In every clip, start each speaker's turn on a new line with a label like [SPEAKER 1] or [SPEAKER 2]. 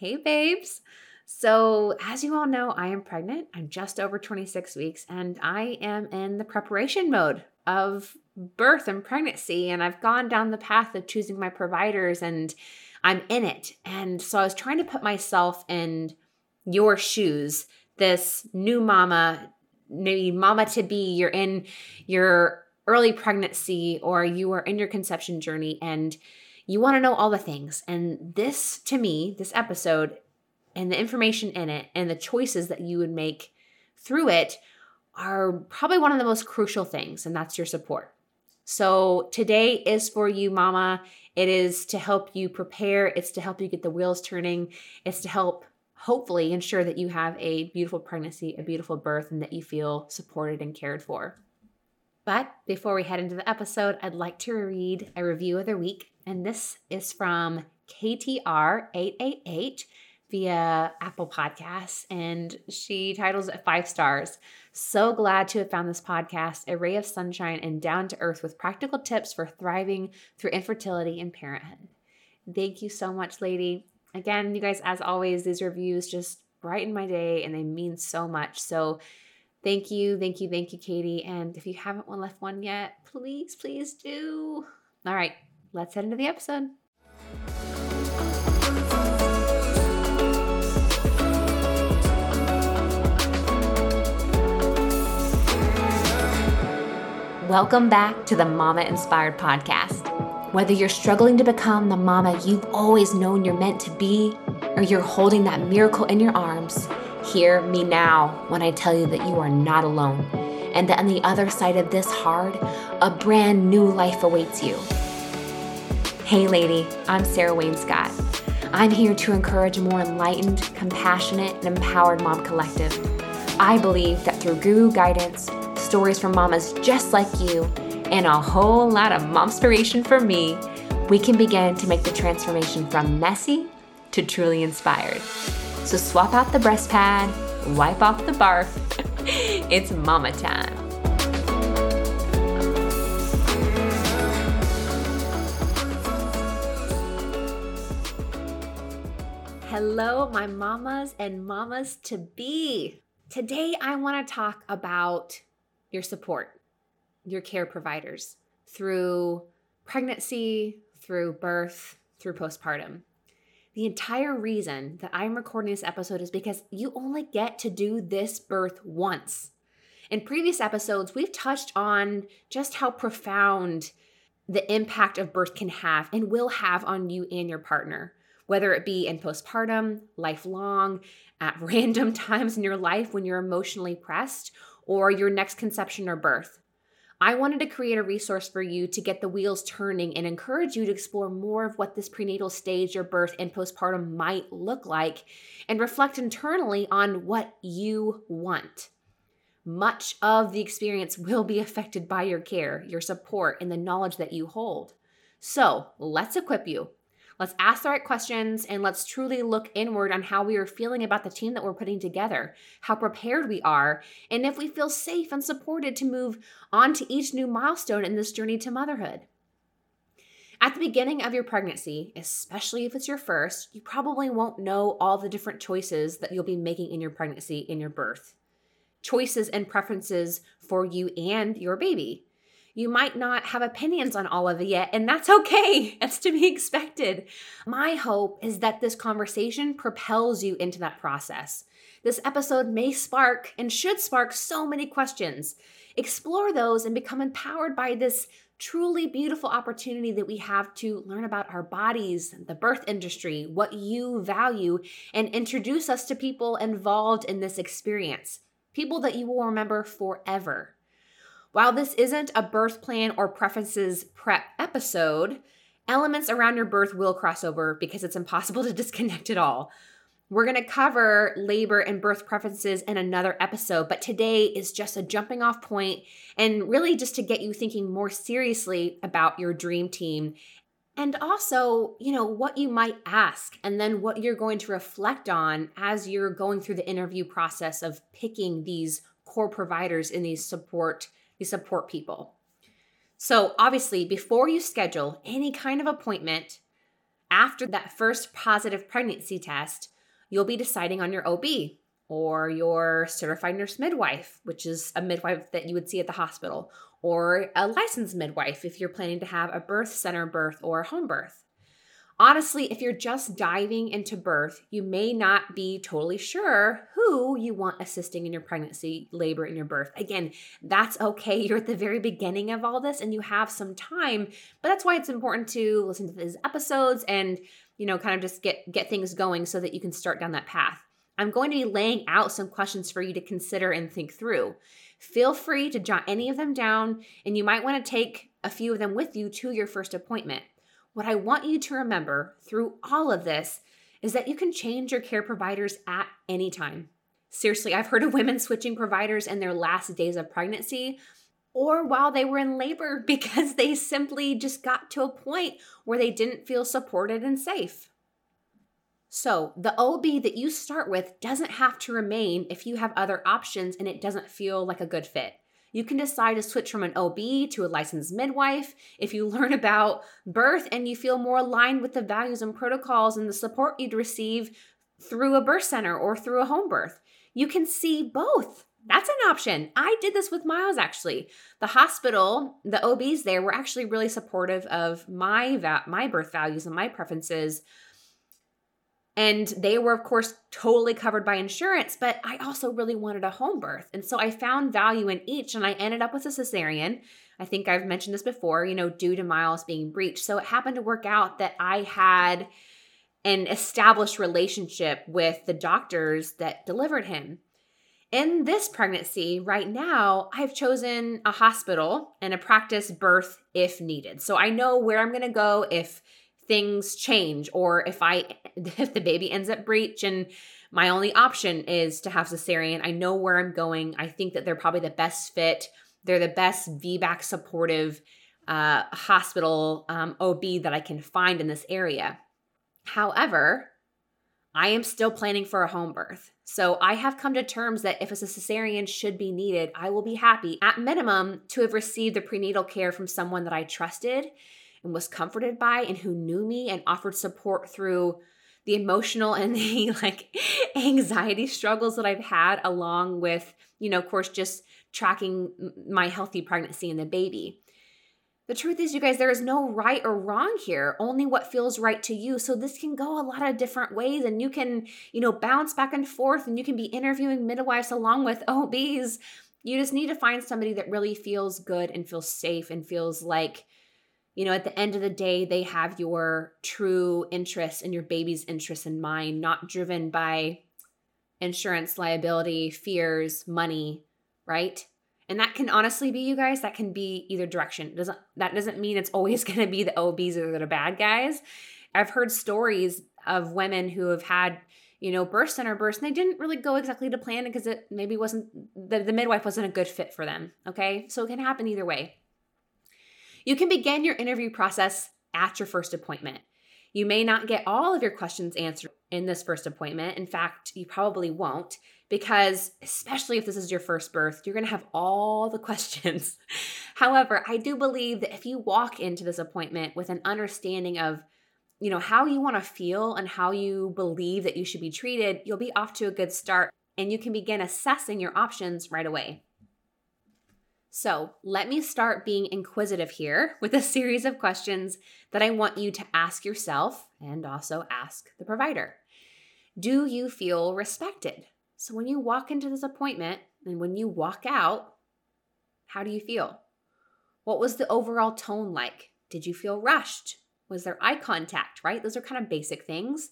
[SPEAKER 1] Hey, babes. So, as you all know, I am pregnant. I'm just over 26 weeks and I am in the preparation mode of birth and pregnancy. And I've gone down the path of choosing my providers and I'm in it. And so I was trying to put myself in your shoes, this new mama, maybe mama to be, you're in your early pregnancy or you are in your conception journey and you want to know all the things. And this, to me, this episode and the information in it and the choices that you would make through it are probably one of the most crucial things, and that's your support. So today is for you, mama. It is to help you prepare, it's to help you get the wheels turning, it's to help hopefully ensure that you have a beautiful pregnancy, a beautiful birth, and that you feel supported and cared for. But before we head into the episode, I'd like to read a review of the week, and this is from KTR888 via Apple Podcasts, and she titles it five stars. So glad to have found this podcast, a ray of sunshine and down to earth with practical tips for thriving through infertility and parenthood. Thank you so much, lady. Again, you guys, as always, these reviews just brighten my day and they mean so much. So, thank you, thank you, thank you, Katie. And if you haven't left one yet, please, please do. All right, let's head into the episode. Welcome back to the Mama Inspired Podcast. Whether you're struggling to become the mama you've always known you're meant to be, or you're holding that miracle in your arms, hear me now when I tell you that you are not alone, and that on the other side of this hard, a brand new life awaits you. Hey, lady, I'm Sarah Wayne Scott. I'm here to encourage a more enlightened, compassionate, and empowered mom collective. I believe that through guru guidance, stories from mamas just like you, and a whole lot of momspiration for me, we can begin to make the transformation from messy to truly inspired. So swap out the breast pad, wipe off the barf. it's mama time. Hello, my mamas and mamas to be. Today, I want to talk about your support, your care providers through pregnancy, through birth, through postpartum. The entire reason that I'm recording this episode is because you only get to do this birth once. In previous episodes, we've touched on just how profound the impact of birth can have and will have on you and your partner, whether it be in postpartum, lifelong, at random times in your life when you're emotionally pressed, or your next conception or birth. I wanted to create a resource for you to get the wheels turning and encourage you to explore more of what this prenatal stage, your birth, and postpartum might look like and reflect internally on what you want. Much of the experience will be affected by your care, your support, and the knowledge that you hold. So let's equip you Let's ask the right questions and let's truly look inward on how we are feeling about the team that we're putting together, how prepared we are, and if we feel safe and supported to move on to each new milestone in this journey to motherhood. At the beginning of your pregnancy, especially if it's your first, you probably won't know all the different choices that you'll be making in your pregnancy, in your birth. Choices and preferences for you and your baby. You might not have opinions on all of it yet, and that's okay. It's to be expected. My hope is that this conversation propels you into that process. This episode may spark and should spark so many questions. Explore those and become empowered by this truly beautiful opportunity that we have to learn about our bodies, the birth industry, what you value, and introduce us to people involved in this experience. People that you will remember forever. While this isn't a birth plan or preferences prep episode, elements around your birth will cross over because it's impossible to disconnect it all. We're going to cover labor and birth preferences in another episode, but today is just a jumping off point and really just to get you thinking more seriously about your dream team and also, you know, what you might ask and then what you're going to reflect on as you're going through the interview process of picking these core providers in these support you support people. So, obviously, before you schedule any kind of appointment, After that first positive pregnancy test, you'll be deciding on your OB or your certified nurse midwife, which is a midwife that you would see at the hospital, or a licensed midwife if you're planning to have a birth center birth or home birth. Honestly, if you're just diving into birth, you may not be totally sure who you want assisting in your pregnancy, labor, and your birth. Again, that's okay. You're at the very beginning of all this and you have some time, but that's why it's important to listen to these episodes and, you know, kind of just get get things going so that you can start down that path. I'm going to be laying out some questions for you to consider and think through. Feel free to jot any of them down, and you might want to take a few of them with you to your first appointment. What I want you to remember through all of this is that you can change your care providers at any time. Seriously, I've heard of women switching providers in their last days of pregnancy or while they were in labor because they simply just got to a point where they didn't feel supported and safe. So, the OB that you start with doesn't have to remain if you have other options and it doesn't feel like a good fit. You can decide to switch from an OB to a licensed midwife if you learn about birth and you feel more aligned with the values and protocols and the support you'd receive through a birth center or through a home birth. You can see both. That's an option. I did this with Miles actually. The hospital, the OBs there were actually really supportive of my va- my birth values and my preferences and they were, of course, totally covered by insurance, but I also really wanted a home birth. And so I found value in each, and I ended up with a cesarean. I think I've mentioned this before, you know, due to Miles being breached. So it happened to work out that I had an established relationship with the doctors that delivered him. In this pregnancy, right now, I've chosen a hospital and a practice birth if needed. So I know where I'm going to go if things change or if I if the baby ends up breech and my only option is to have cesarean, I know where I'm going. I think that they're probably the best fit. They're the best VBAC supportive uh, hospital um, OB that I can find in this area. However, I am still planning for a home birth. So I have come to terms that if a cesarean should be needed, I will be happy at minimum to have received the prenatal care from someone that I trusted and was comforted by and who knew me and offered support through the emotional and the like anxiety struggles that I've had along with, you know, of course just tracking my healthy pregnancy and the baby. The truth is, you guys, there is no right or wrong here, only what feels right to you. So this can go a lot of different ways, and you can, you know, bounce back and forth, and you can be interviewing midwives along with OBs. You just need to find somebody that really feels good and feels safe and feels like you know, at the end of the day, they have your true interests and your baby's interests in mind, not driven by insurance liability, fears, money, right? And that can honestly be you guys, that can be either direction. It doesn't that doesn't mean it's always going to be the OBs or the bad guys. I've heard stories of women who have had you know, birth center births, and they didn't really go exactly to plan because it maybe wasn't the, the midwife wasn't a good fit for them. Okay. So it can happen either way. You can begin your interview process at your first appointment. You may not get all of your questions answered in this first appointment. In fact, you probably won't because, especially if this is your first birth, you're going to have all the questions. However, I do believe that if you walk into this appointment with an understanding of you know how you want to feel and how you believe that you should be treated, you'll be off to a good start and you can begin assessing your options right away. So let me start being inquisitive here with a series of questions that I want you to ask yourself and also ask the provider. Do you feel respected? So when you walk into this appointment and when you walk out, how do you feel? What was the overall tone like? Did you feel rushed? Was there eye contact, right? Those are kind of basic things.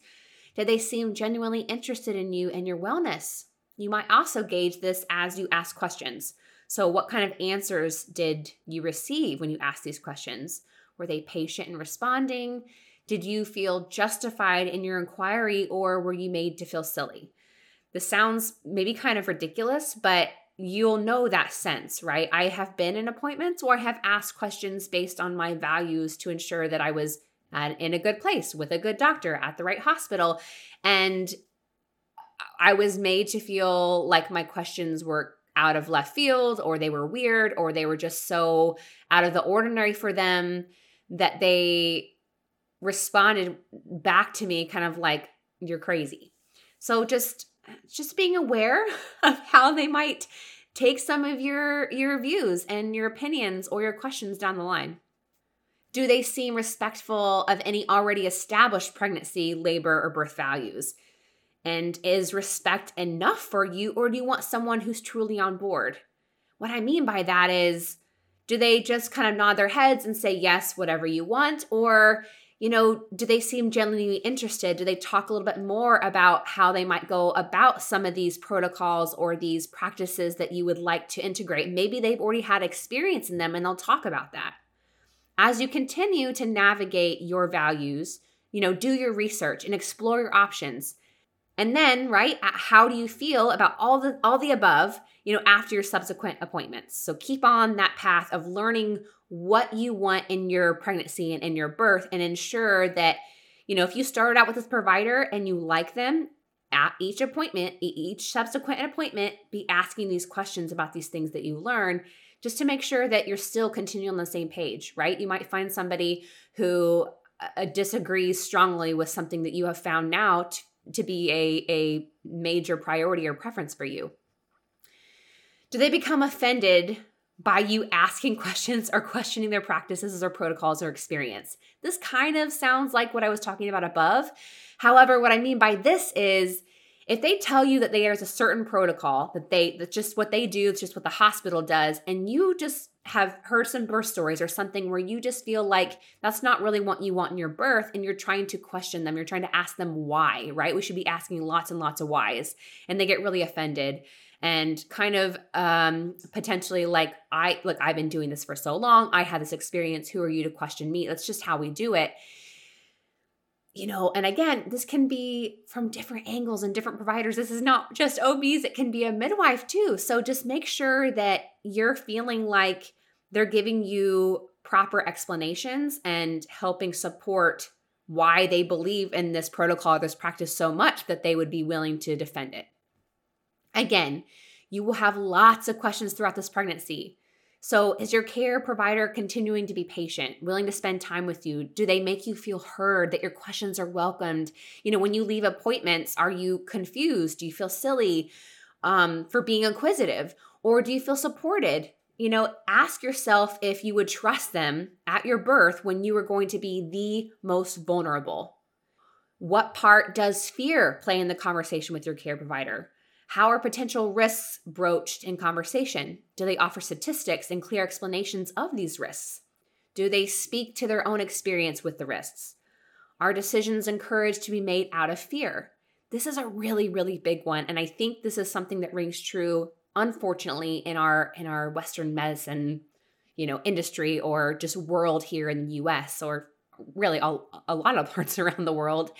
[SPEAKER 1] Did they seem genuinely interested in you and your wellness? You might also gauge this as you ask questions. So, what kind of answers did you receive when you asked these questions? Were they patient in responding? Did you feel justified in your inquiry or were you made to feel silly? This sounds maybe kind of ridiculous, but you'll know that sense, right? I have been in appointments or I have asked questions based on my values to ensure that I was at, in a good place with a good doctor at the right hospital. And I was made to feel like my questions were out of left field or they were weird or they were just so out of the ordinary for them that they responded back to me kind of like, you're crazy. So just just being aware of how they might take some of your your views and your opinions or your questions down the line. Do they seem respectful of any already established pregnancy, labor, or birth values? And is respect enough for you, or do you want someone who's truly on board? What I mean by that is, do they just kind of nod their heads and say, yes, whatever you want? Or you know, do they seem genuinely interested? Do they talk a little bit more about how they might go about some of these protocols or these practices that you would like to integrate? Maybe they've already had experience in them and they'll talk about that. As you continue to navigate your values, you know, do your research and explore your options. And then, right, how do you feel about all the all the above, you know, after your subsequent appointments? So keep on that path of learning what you want in your pregnancy and in your birth and ensure that you know if you started out with this provider and you like them at each appointment each subsequent appointment be asking these questions about these things that you learn just to make sure that you're still continuing on the same page right you might find somebody who uh, disagrees strongly with something that you have found now to, to be a, a major priority or preference for you do they become offended by you asking questions or questioning their practices or protocols or experience. This kind of sounds like what I was talking about above. However, what I mean by this is if they tell you that there's a certain protocol that they that's just what they do, it's just what the hospital does, and you just have heard some birth stories or something where you just feel like that's not really what you want in your birth and you're trying to question them, you're trying to ask them why, right? We should be asking lots and lots of whys, and they get really offended and kind of um, potentially like I look, I've been doing this for so long. I had this experience. Who are you to question me? That's just how we do it. You know, and again, this can be from different angles and different providers. This is not just OBs, it can be a midwife too. So just make sure that you're feeling like they're giving you proper explanations and helping support why they believe in this protocol, or this practice so much that they would be willing to defend it. Again, you will have lots of questions throughout this pregnancy. So, is your care provider continuing to be patient, willing to spend time with you? Do they make you feel heard, that your questions are welcomed? You know, when you leave appointments, are you confused? Do you feel silly um, for being inquisitive? Or do you feel supported? You know, ask yourself if you would trust them at your birth when you were going to be the most vulnerable. What part does fear play in the conversation with your care provider? How are potential risks broached in conversation? Do they offer statistics and clear explanations of these risks? Do they speak to their own experience with the risks? Are decisions encouraged to be made out of fear? This is a really really big one and I think this is something that rings true unfortunately in our in our western medicine, you know, industry or just world here in the US or really a, a lot of parts around the world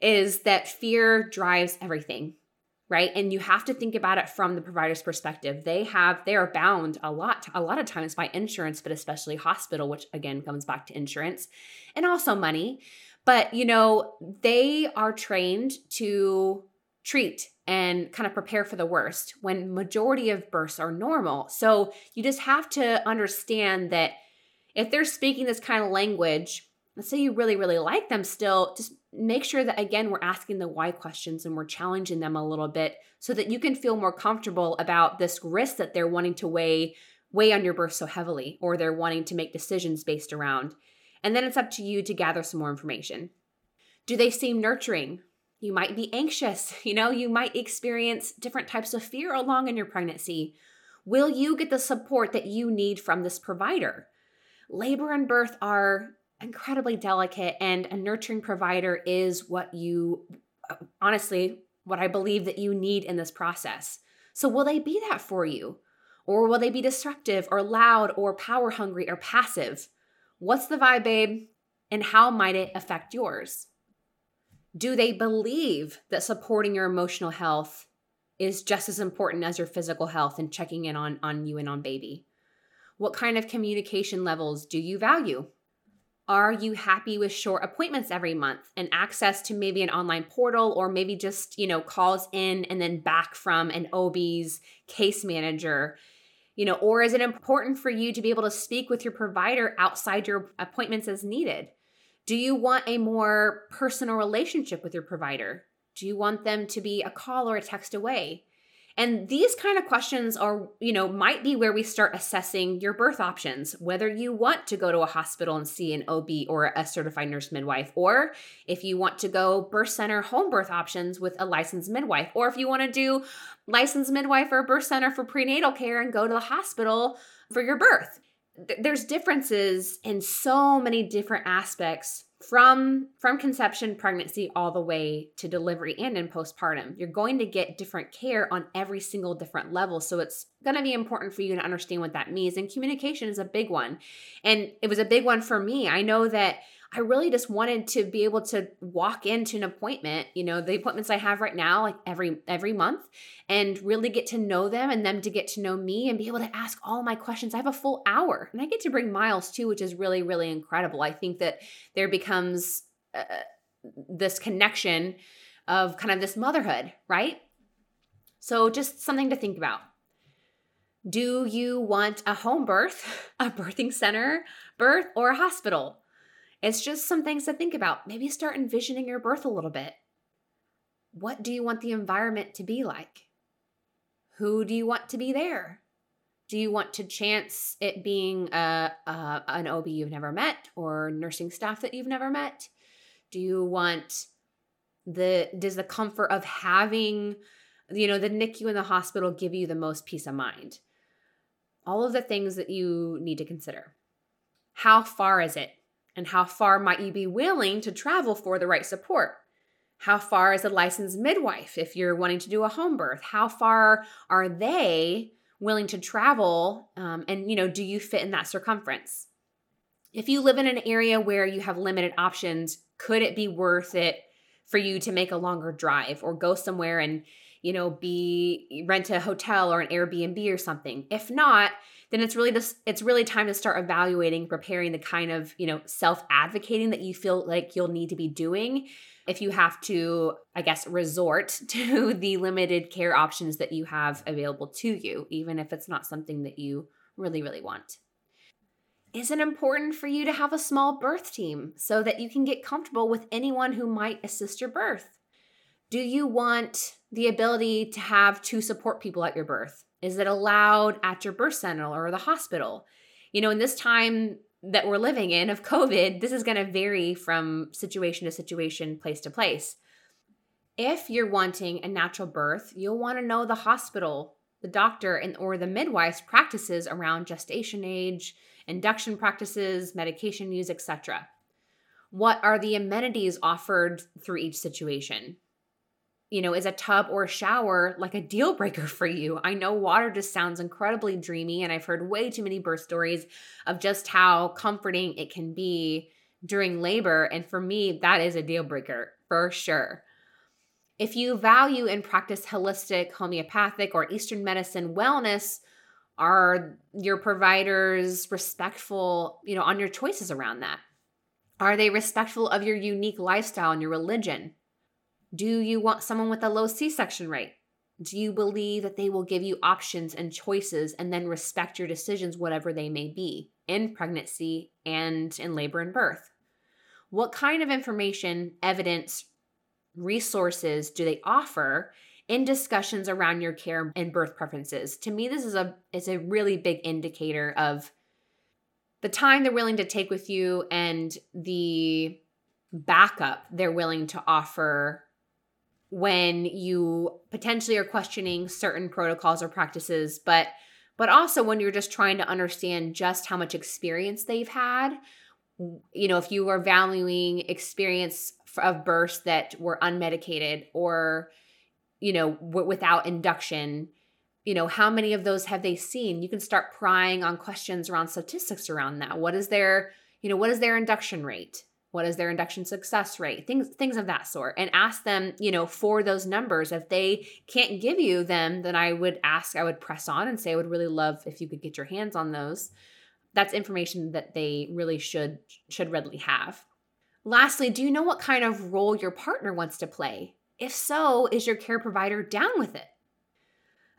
[SPEAKER 1] is that fear drives everything right? And you have to think about it from the provider's perspective. They have they are bound a lot a lot of times by insurance but especially hospital which again comes back to insurance and also money. But you know they are trained to treat and kind of prepare for the worst when majority of births are normal. So you just have to understand that if they're speaking this kind of language let's say you really really like them still just make sure that again we're asking the why questions and we're challenging them a little bit so that you can feel more comfortable about this risk that they're wanting to weigh weigh on your birth so heavily or they're wanting to make decisions based around. And then it's up to you to gather some more information. Do they seem nurturing you might be anxious you know you might experience different types of fear along in your pregnancy will you get the support that you need from this provider labor and birth are incredibly delicate and a nurturing provider is what you uh, honestly what I believe that you need in this process. So will they be that for you? Or will they be destructive or loud or power hungry or passive? What's the vibe, babe? And how might it affect yours? Do they believe that supporting your emotional health is just as important as your physical health and checking in on, on you and on baby? What kind of communication levels do you value? Are you happy with short appointments every month and access to maybe an online portal or maybe just, you know, calls in and then back from an OB's case manager? You know, or is it important for you to be able to speak with your provider outside your appointments as needed? Do you want a more personal relationship with your provider? Do you want them to be a call or a text away? And these kind of questions are, you know, might be where we start assessing your birth options, whether you want to go to a hospital and see an OB or a certified nurse midwife, or if you want to go birth center home birth options with a licensed midwife, or if you want to do licensed midwife or birth center for prenatal care and go to the hospital for your birth. There's differences in so many different aspects from from conception pregnancy all the way to delivery and in postpartum. You're going to get different care on every single different level. So it's going to be important for you to understand what that means and communication is a big one. And it was a big one for me. I know that I really just wanted to be able to walk into an appointment, you know, the appointments I have right now like every every month and really get to know them and them to get to know me and be able to ask all my questions. I have a full hour and I get to bring Miles too, which is really really incredible. I think that there becomes uh, this connection of kind of this motherhood, right? So just something to think about. Do you want a home birth, a birthing center birth, or a hospital? It's just some things to think about. Maybe start envisioning your birth a little bit. What do you want the environment to be like? Who do you want to be there? Do you want to chance it being a, a, an OB you've never met or nursing staff that you've never met? Do you want the does the comfort of having you know the NICU in the hospital give you the most peace of mind? All of the things that you need to consider. How far is it and how far might you be willing to travel for the right support? How far is a licensed midwife if you're wanting to do a home birth? How far are they willing to travel? Um, and, you know, do you fit in that circumference? If you live in an area where you have limited options, could it be worth it for you to make a longer drive or go somewhere and, you know, be rent a hotel or an Airbnb or something? If not, then it's really just it's really time to start evaluating preparing the kind of you know self-advocating that you feel like you'll need to be doing. If you have to i guess resort to the limited care options that you have available to you even if it's not something that you really really want. Is it important for you to have a small birth team so that you can get comfortable with anyone who might assist your birth? Do you want the ability to have two support people at your birth is it allowed at your birth center or the hospital? You know, in this time that we're living in of COVID, this is going to vary from situation to situation, place to place. If you're wanting a natural birth, you'll want to know the hospital, the doctor, and or the midwife's practices around gestation age, induction practices, medication use, etc. What are the amenities offered through each situation? You know, is a tub or a shower like a deal breaker for you? I know water just sounds incredibly dreamy, and I've heard way too many birth stories of just how comforting it can be during labor. And for me, that is a deal breaker for sure. If you value and practice holistic, homeopathic, or Eastern medicine wellness, are your providers respectful, you know, on your choices around that? Are they respectful of your unique lifestyle and your religion? Do you want someone with a low C section rate? Do you believe that they will give you options and choices and then respect your decisions, whatever they may be, in pregnancy and in labor and birth? What kind of information, evidence, resources do they offer in discussions around your care and birth preferences? To me, this is a is a really big indicator of the time they're willing to take with you and the backup they're willing to offer when you potentially are questioning certain protocols or practices but but also when you're just trying to understand just how much experience they've had you know if you are valuing experience of births that were unmedicated or you know w- without induction you know how many of those have they seen? You can start prying on questions around statistics around that. What is their you know what is their induction rate what is their induction success rate? Things things of that sort. And ask them you know for those numbers. If they can't give you them then i would ask i would press on and say i would really love if you could get your hands on those. That's information that they really should should readily have. Lastly do you know what kind of role your partner wants to play? If so is your care provider down with it?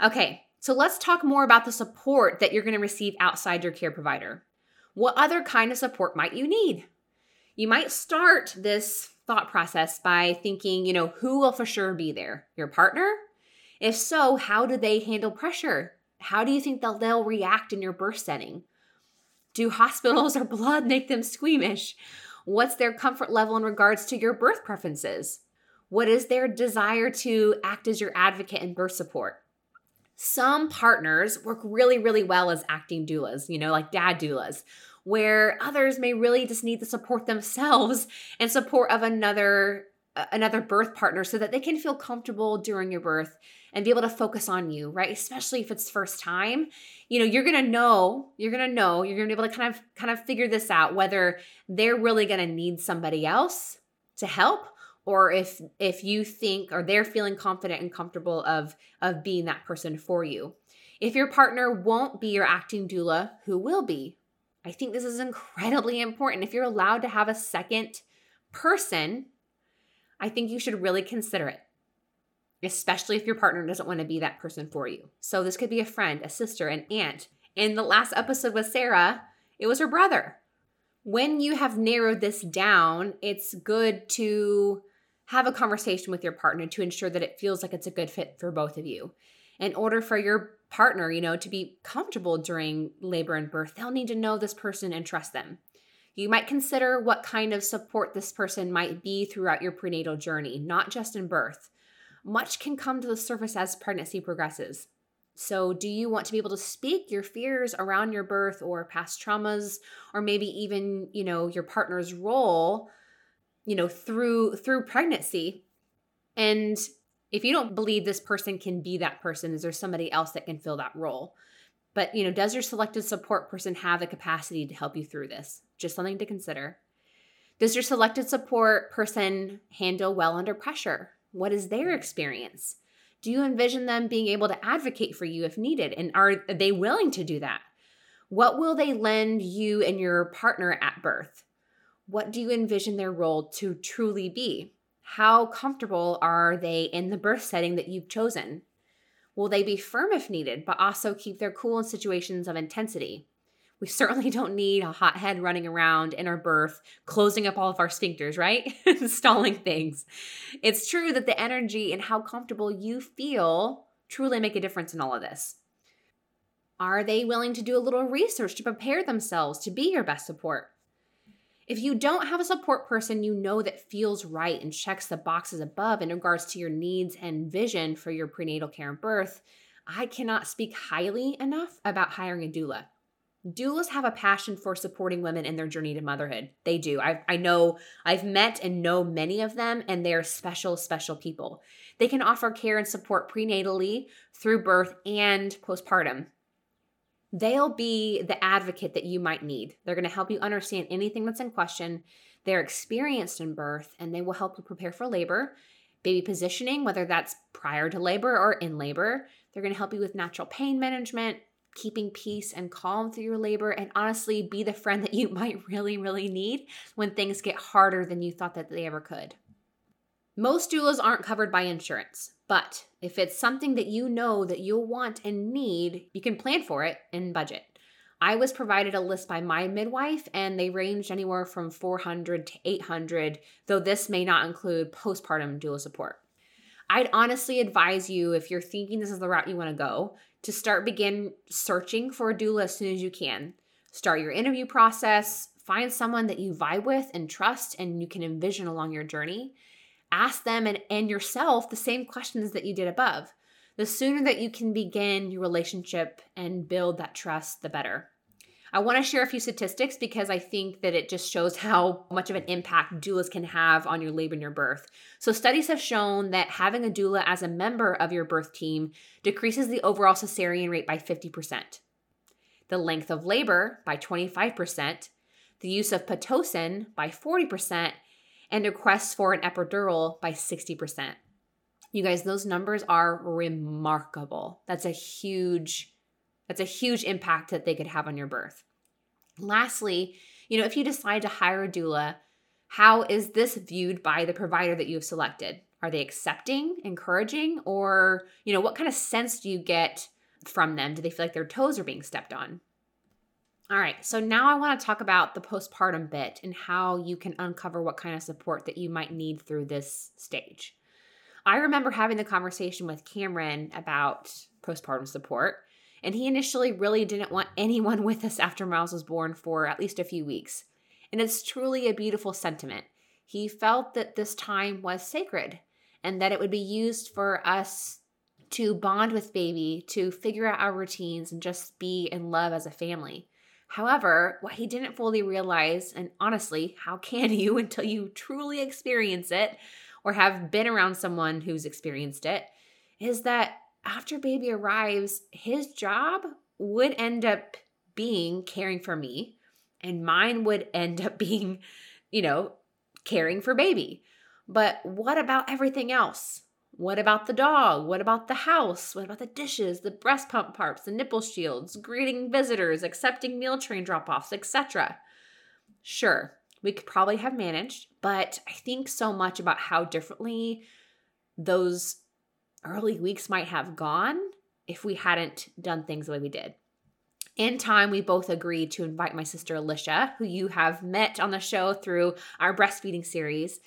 [SPEAKER 1] Okay so let's talk more about the support that you're going to receive outside your care provider. What other kind of support might you need You might start this thought process by thinking, you know, who will for sure be there? Your partner? If so, how do they handle pressure? How do you think they'll, they'll react in your birth setting? Do hospitals or blood make them squeamish? What's their comfort level in regards to your birth preferences? What is their desire to act as your advocate and birth support? Some partners work really, really well as acting doulas, you know, like dad doulas, where others may really just need the support themselves and support of another another birth partner so that they can feel comfortable during your birth and be able to focus on you, right? Especially if it's first time. You know, you're to know, you're to know, you're to be able to kind of kind of figure this out whether they're really to need somebody else to help or if if you think or they're feeling confident and comfortable of of being that person for you. If your partner won't be your acting doula, who will be? I think this is incredibly important. If you're allowed to have a second person, I think you should really consider it, especially if your partner doesn't want to be that person for you. So, this could be a friend, a sister, an aunt. In the last episode with Sarah, it was her brother. When you have narrowed this down, it's good to have a conversation with your partner to ensure that it feels like it's a good fit for both of you. In order for your partner, you know, to be comfortable during labor and birth, they'll need to know this person and trust them. You might consider what kind of support this person might be throughout your prenatal journey, not just in birth. Much can come to the surface as pregnancy progresses. So, do you want to be able to speak your fears around your birth or past traumas or maybe even, you know, your partner's role, you know, through through pregnancy? And if you don't believe this person can be that person, is there somebody else that can fill that role? But, you know, does your selected support person have the capacity to help you through this? Just something to consider. Does your selected support person handle well under pressure? What is their mm. experience? Do you envision them being able to advocate for you if needed? And are they willing to do that? What will they lend you and your partner at birth? What do you envision their role to truly be? How comfortable are they in the birth setting that you've chosen? Will they be firm if needed, but also keep their cool in situations of intensity? We certainly don't need a hothead running around in our birth, closing up all of our sphincters, right? Stalling things. It's true that the energy and how comfortable you feel truly make a difference in all of this. Are they willing to do a little research to prepare themselves to be your best support? If you don't have a support person you know that feels right and checks the boxes above in regards to your needs and vision for your prenatal care and birth, I cannot speak highly enough about hiring a doula. Doulas have a passion for supporting women in their journey to motherhood. They do. I, I know, I've met and know many of them, and they're special, special people. They can offer care and support prenatally, through birth, and postpartum. They'll be the advocate that you might need. They're going to help you understand anything that's in question. They're experienced in birth and they will help you prepare for labor, baby positioning, whether that's prior to labor or in labor. They're going to help you with natural pain management, keeping peace and calm through your labor, and honestly, be the friend that you might really, really need when things get harder than you thought that they ever could. Most doulas aren't covered by insurance, but if it's something that you know that you'll want and need, you can plan for it and budget. I was provided a list by my midwife and they ranged anywhere from 400 to 800, though this may not include postpartum doula support. I'd honestly advise you if you're thinking this is the route you want to go to start begin searching for a doula as soon as you can. Start your interview process, find someone that you vibe with and trust and you can envision along your journey ask them and, and yourself the same questions that you did above. The sooner that you can begin your relationship and build that trust, the better. I want to share a few statistics because I think that it just shows how much of an impact doulas can have on your labor and your birth. So, studies have shown that having a doula as a member of your birth team decreases the overall cesarean rate by 50%, the length of labor by 25%, the use of Pitocin by 40%, and requests for an epidural by 60%. You guys, those numbers are remarkable. That's a huge that's a huge impact that they could have on your birth. Lastly, you know, if you decide to hire a doula, how is this viewed by the provider that you've selected? Are they accepting, encouraging, or, you know, what kind of sense do you get from them? Do they feel like their toes are being stepped on? All right, so now I want to talk about the postpartum bit and how you can uncover what kind of support that you might need through this stage. I remember having the conversation with Cameron about postpartum support, and he initially really didn't want anyone with us after Miles was born for at least a few weeks. And it's truly a beautiful sentiment. He felt that this time was sacred and that it would be used for us to bond with baby, to figure out our routines, and just be in love as a family. However, what he didn't fully realize, and honestly, how can you until you truly experience it or have been around someone who's experienced it, is that after baby arrives, his job would end up being caring for me, and mine would end up being, you know, caring for baby. But what about everything else? What about the dog? What about the house? What about the dishes, the breast pump parts, the nipple shields, greeting visitors, accepting meal train drop offs, etc.? Sure, we could probably have managed, but I think so much about how differently those early weeks might have gone if we hadn't done things the way we did. In time, we both agreed to invite my sister Alicia, who you have met on the show through our breastfeeding series,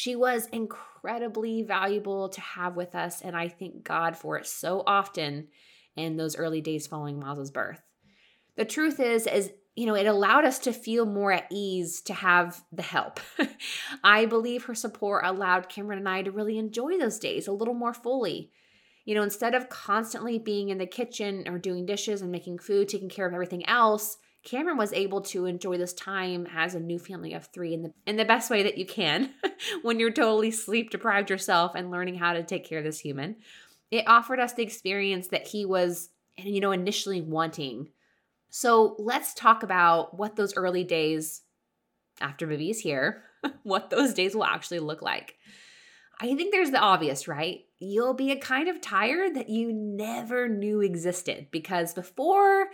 [SPEAKER 1] she was incredibly valuable to have with us, and I thank God for it so often in those early days following Miles's birth. The truth is, is you know, it allowed us to feel more at ease to have the help. I believe her support allowed Cameron and I to really enjoy those days a little more fully. You know, instead of constantly being in the kitchen or doing dishes and making food, taking care of everything else, Cameron was able to enjoy this time as a new family of three in the in the best way that you can when you're totally sleep deprived yourself and learning how to take care of this human. It offered us the experience that he was, you know, initially wanting. So let's talk about what those early days after baby is here, what those days will actually look like. I think there's the obvious, right? You'll be a kind of tired that you never knew existed because before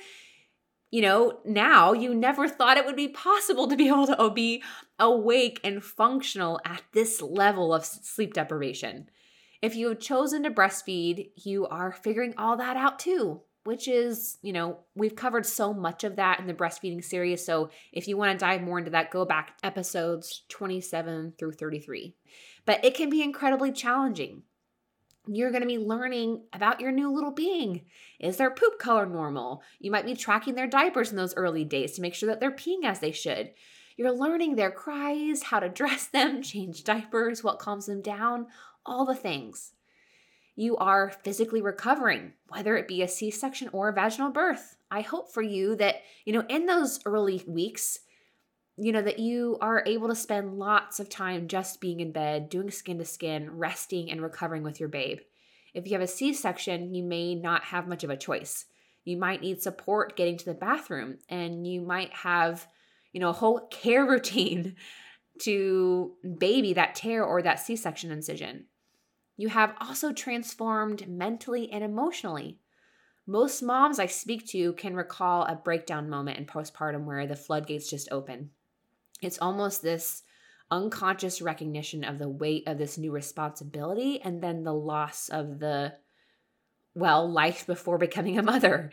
[SPEAKER 1] you know, now you never thought it would be possible to be able to be awake and functional at this level of sleep deprivation. If you have chosen to breastfeed, you are figuring all that out too, which is, you know, we've covered so much of that in the breastfeeding series. So if you want to dive more into that, go back episodes 27 through 33. But it can be incredibly challenging you're going to be learning about your new little being. Is their poop color normal? You might be tracking their diapers in those early days to make sure that they're peeing as they should. You're learning their cries, how to dress them, change diapers, what calms them down, all the things. You are physically recovering, whether it be a C section or a vaginal birth. I hope for you that, you know, in those early weeks, you know, that you are able to spend lots of time just being in bed, doing skin to skin, resting and recovering with your babe. If you have a C section, you may not have much of a choice. You might need support getting to the bathroom, and you might have, you know, a whole care routine to baby that tear or that C section incision. You have also transformed mentally and emotionally. Most moms I speak to can recall a breakdown moment in postpartum where the floodgates just open. It's almost this unconscious recognition of the weight of this new responsibility and then the loss of the well, life before becoming a mother.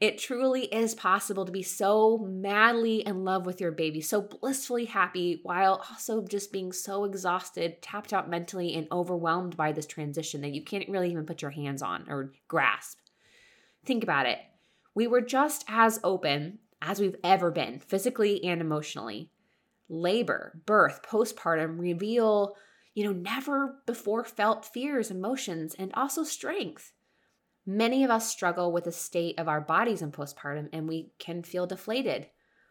[SPEAKER 1] It truly is possible to be so madly in love with your baby, so blissfully happy, while also just being so exhausted, tapped out mentally, and overwhelmed by this transition that you can't really even put your hands on or grasp. Think about it. We were just as open as we've ever been, physically and emotionally labor, birth, postpartum reveal, you know, never before felt fears, emotions, and also strength. Many of us struggle with the state of our bodies in postpartum and we can feel deflated,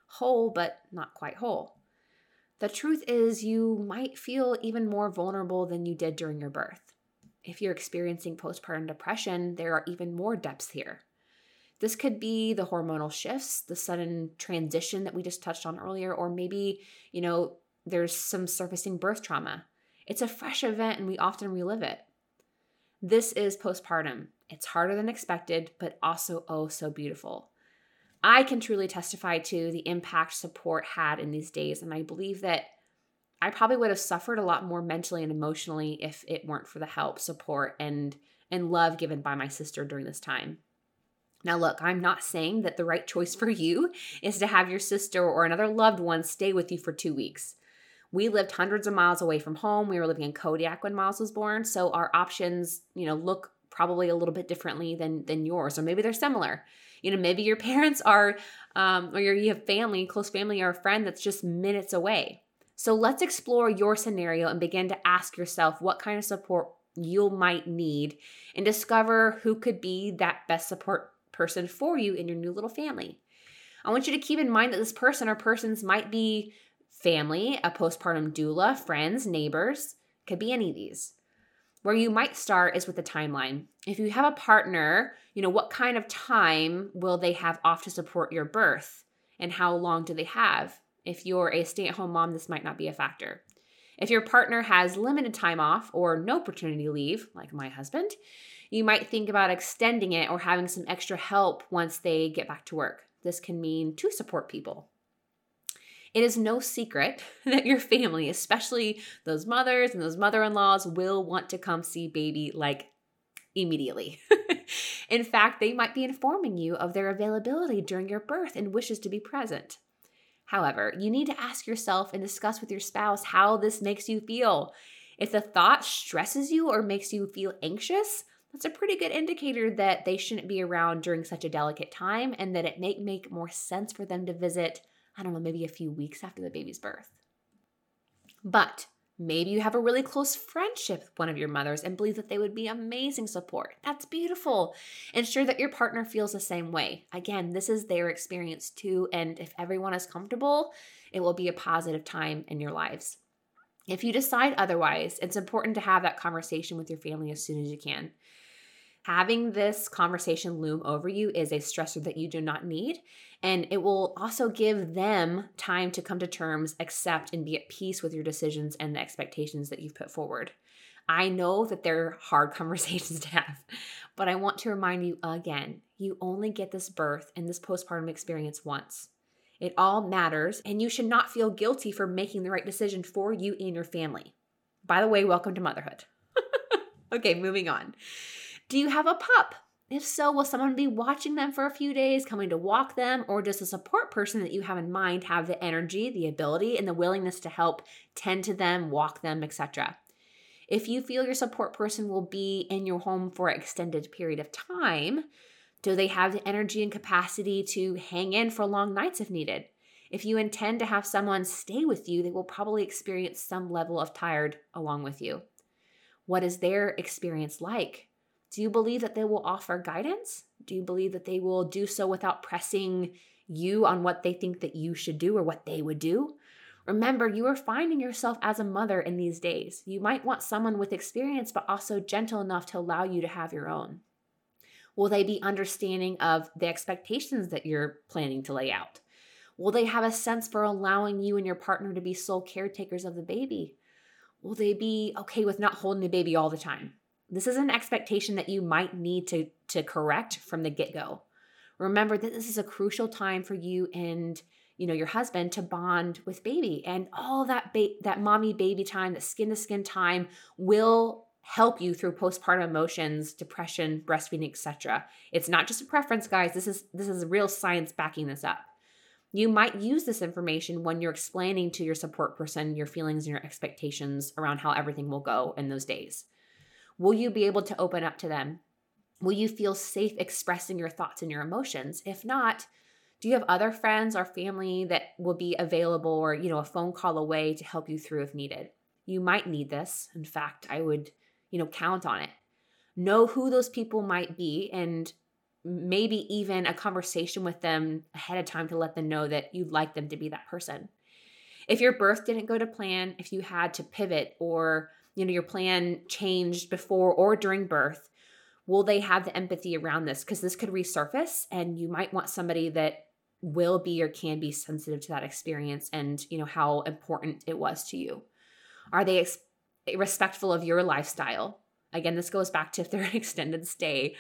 [SPEAKER 1] whole, but not quite whole. The truth is, you might feel even more vulnerable than you did during your birth. If you're experiencing postpartum depression, there are even more depths here. This could be the hormonal shifts, the sudden transition that we just touched on earlier, or maybe, you know, there's some surfacing birth trauma. It's a fresh event and we often relive it. This is postpartum. It's harder than expected, but also oh so beautiful. I can truly testify to the impact support had in these days, and I believe that I probably would have suffered a lot more mentally and emotionally if it weren't for the help, support, and and love given by my sister during this time. Now, look, I'm not saying that the right choice for you is to have your sister or another loved one stay with you for two weeks. We lived hundreds of miles away from home. We were living in Kodiak when Miles was born, so our options, you know, look probably a little bit differently than than yours, or maybe they're similar. You know, maybe your parents are, um, or you have family, close family, or a friend that's just minutes away. So let's explore your scenario and begin to ask yourself what kind of support you might need and discover who could be that best support person for you in your new little family. I want you to keep in mind that this person or persons might be family, a postpartum doula, friends, neighbors, could be any of these. Where you might start is with the timeline. If you have a partner, you know, what kind of time will they have off to support your birth? And how long do they have? If you're a stay at home mom, this might not be a factor. If your partner has limited time off or no paternity leave, like my husband, you might think about extending it or having some extra help once they get back to work. This can mean to support people. It is no secret that your family, especially those mothers and those mother in laws, will want to come see baby like immediately. in fact, they might be informing you of their availability during your birth and wishes to be present. However, you need to ask yourself and discuss with your spouse how this makes you feel. If the thought stresses you or makes you feel anxious, that's a pretty good indicator that they shouldn't be around during such a delicate time and that it may make more sense for them to visit, I don't know, maybe a few weeks after the baby's birth. But maybe you have a really close friendship with one of your mothers and believe that they would be amazing support. That's beautiful. Ensure that your partner feels the same way. Again, this is their experience too. And if everyone is comfortable, it will be a positive time in your lives. If you decide otherwise, it's important to have that conversation with your family as soon as you can. Having this conversation loom over you is a stressor that you do not need. And it will also give them time to come to terms, accept, and be at peace with your decisions and the expectations that you've put forward. I know that they're hard conversations to have, but I want to remind you again you only get this birth and this postpartum experience once. It all matters, and you should not feel guilty for making the right decision for you and your family. By the way, welcome to motherhood. okay, moving on. Do you have a pup? If so, will someone be watching them for a few days, coming to walk them, or does a support person that you have in mind have the energy, the ability, and the willingness to help tend to them, walk them, etc.? If you feel your support person will be in your home for an extended period of time, do they have the energy and capacity to hang in for long nights if needed? If you intend to have someone stay with you, they will probably experience some level of tired along with you. What is their experience like? Do you believe that they will offer guidance? Do you believe that they will do so without pressing you on what they think that you should do or what they would do? Remember, you are finding yourself as a mother in these days. You might want someone with experience, but also gentle enough to allow you to have your own. Will they be understanding of the expectations that you're planning to lay out? Will they have a sense for allowing you and your partner to be sole caretakers of the baby? Will they be okay with not holding the baby all the time? This is an expectation that you might need to, to correct from the get go. Remember that this is a crucial time for you and you know your husband to bond with baby and all that ba- that mommy baby time that skin to skin time will help you through postpartum emotions depression breastfeeding etc it's not just a preference guys. This is this is real science backing this up. You might use this information when you're explaining to your support person your feelings and your expectations around how everything will go in those days Will you be able to open up to them? Will you feel safe expressing your thoughts and your emotions? If not, do you have other friends or family that will be available or, you know, a phone call away to help you through if needed? You might need this. In fact, I would, you know, count on it. Know who those people might be and maybe even a conversation with them ahead of time to let them know that you'd like them to be that person. If your birth didn't go to plan, if you had to pivot or you know your plan changed before or during birth will they have the empathy around this? Because this could resurface and you might want somebody that will be or can be sensitive to that experience and you know how important it was to you. Are they ex- respectful of your lifestyle? Again this goes back to if they're an extended stay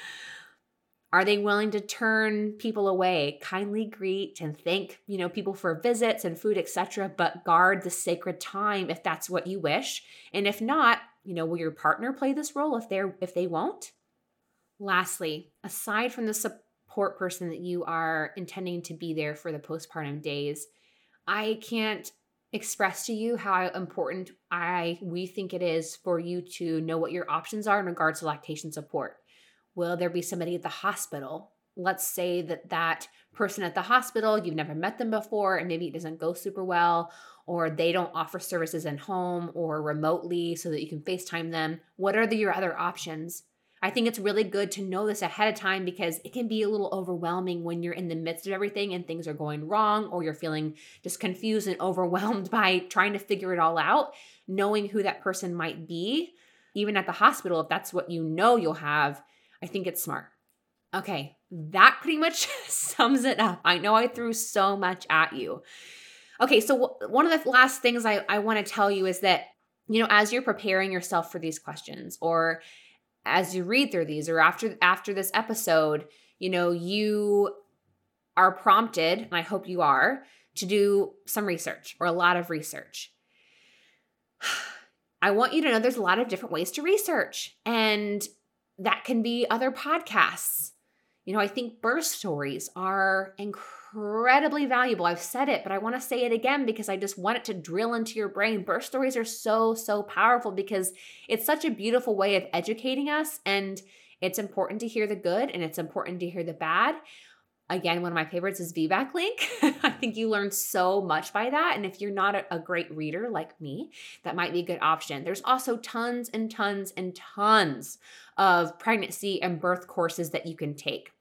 [SPEAKER 1] are they willing to turn people away, kindly greet and thank, you know, people for visits and food, etc., but guard the sacred time if that's what you wish? And if not, you know, will your partner play this role if they're if they won't? Lastly, aside from the support person that you are intending to be there for the postpartum days, I can't express to you how important I we think it is for you to know what your options are in regards to lactation support. Will there be somebody at the hospital? Let's say that that person at the hospital, you've never met them before and maybe it doesn't go super well or they don't offer services in home or remotely so that you can FaceTime them. What are the, your other options? I think it's really good to know this ahead of time because it can be a little overwhelming when you're in the midst of everything and things are going wrong or you're feeling just confused and overwhelmed by trying to figure it all out. Knowing who that person might be, even at the hospital, if that's what you know you'll have, I think it's smart. Okay, that pretty much sums it up. I know I threw so much at you. Okay, so w- one of the last things I, I want to tell you is that, you know, as you're preparing yourself for these questions or as you read through these or after after this episode, you know, you are prompted, and I hope you are, to do some research or a lot of research. I want you to know there's a lot of different ways to research, and that can be other podcasts. You know, I think birth stories are incredibly valuable. I've said it, but I want to say it again because I just want it to drill into your brain. Birth stories are so, so powerful because it's such a beautiful way of educating us. And it's important to hear the good and it's important to hear the bad. Again, one of my favorites is VBAC Link. I think you learn so much by that. And if you're not a, a great reader like me, that might be a good option. There's also tons and tons and tons of pregnancy and birth courses that you can take.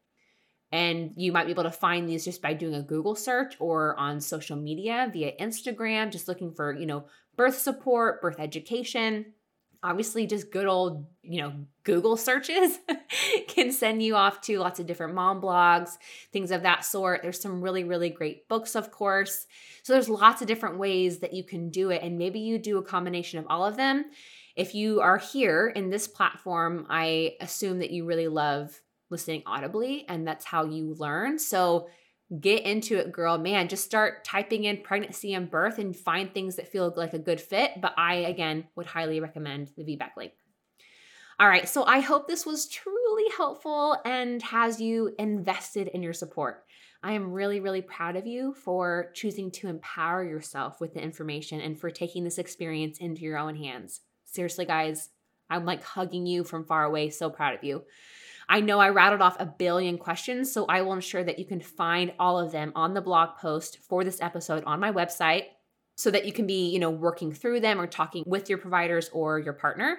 [SPEAKER 1] And you might be able to find these just by doing a Google search or on social media via Instagram, just looking for, you know, birth support, birth education. Obviously, just good old, you know, Google searches can send you off to lots of different mom blogs, things of that sort. There's some really, really great books, of course. So there's lots of different ways that you can do it. And maybe you do a combination of all of them. If you are here in this platform, I assume that you really love listening audibly and that's how you learn. So get into it, girl. Man, just start typing in pregnancy and birth and find things that feel like a good fit. But I, again, would highly recommend the VBAC link. All right, so I hope this was truly helpful and has you invested in your support. I am really, really proud of you for choosing to empower yourself with the information and for taking this experience into your own hands. Seriously, guys, I'm like hugging you from far away. So proud of you. I know I rattled off a billion questions, so I will ensure that you can find all of them on the blog post for this episode on my website so that you can be, you know, working through them or talking with your providers or your partner.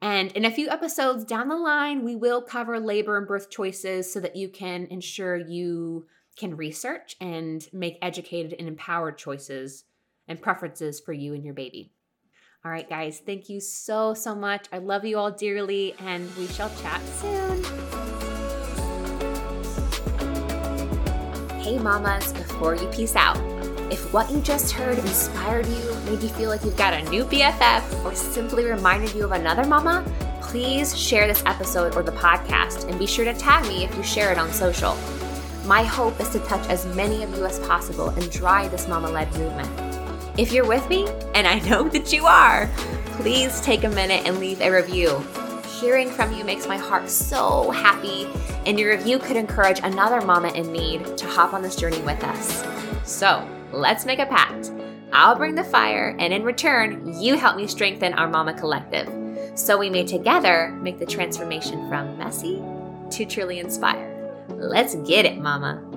[SPEAKER 1] And in a few episodes down the line, we will cover labor and birth choices so that you can ensure you can research and make educated and empowered choices and preferences for you and your baby. All right, guys, thank you so, so much. I love you all dearly, and we shall chat soon. Hey, mamas, before you peace out, if what you just heard inspired you, made you feel like you've got a new BFF, or simply reminded you of another mama, please share this episode or the podcast and be sure to tag me if you share it on social. My hope is to touch as many of you as possible and drive this mama led movement. If you're with me, and I know that you are, please take a minute and leave a review. Hearing from you makes my heart so happy, and your review could encourage another mama in need to hop on this journey with us. So let's make a pact. I'll bring the fire, and in return, you help me strengthen our Mama Collective so we may together make the transformation from messy to truly inspired. Let's get it, Mama.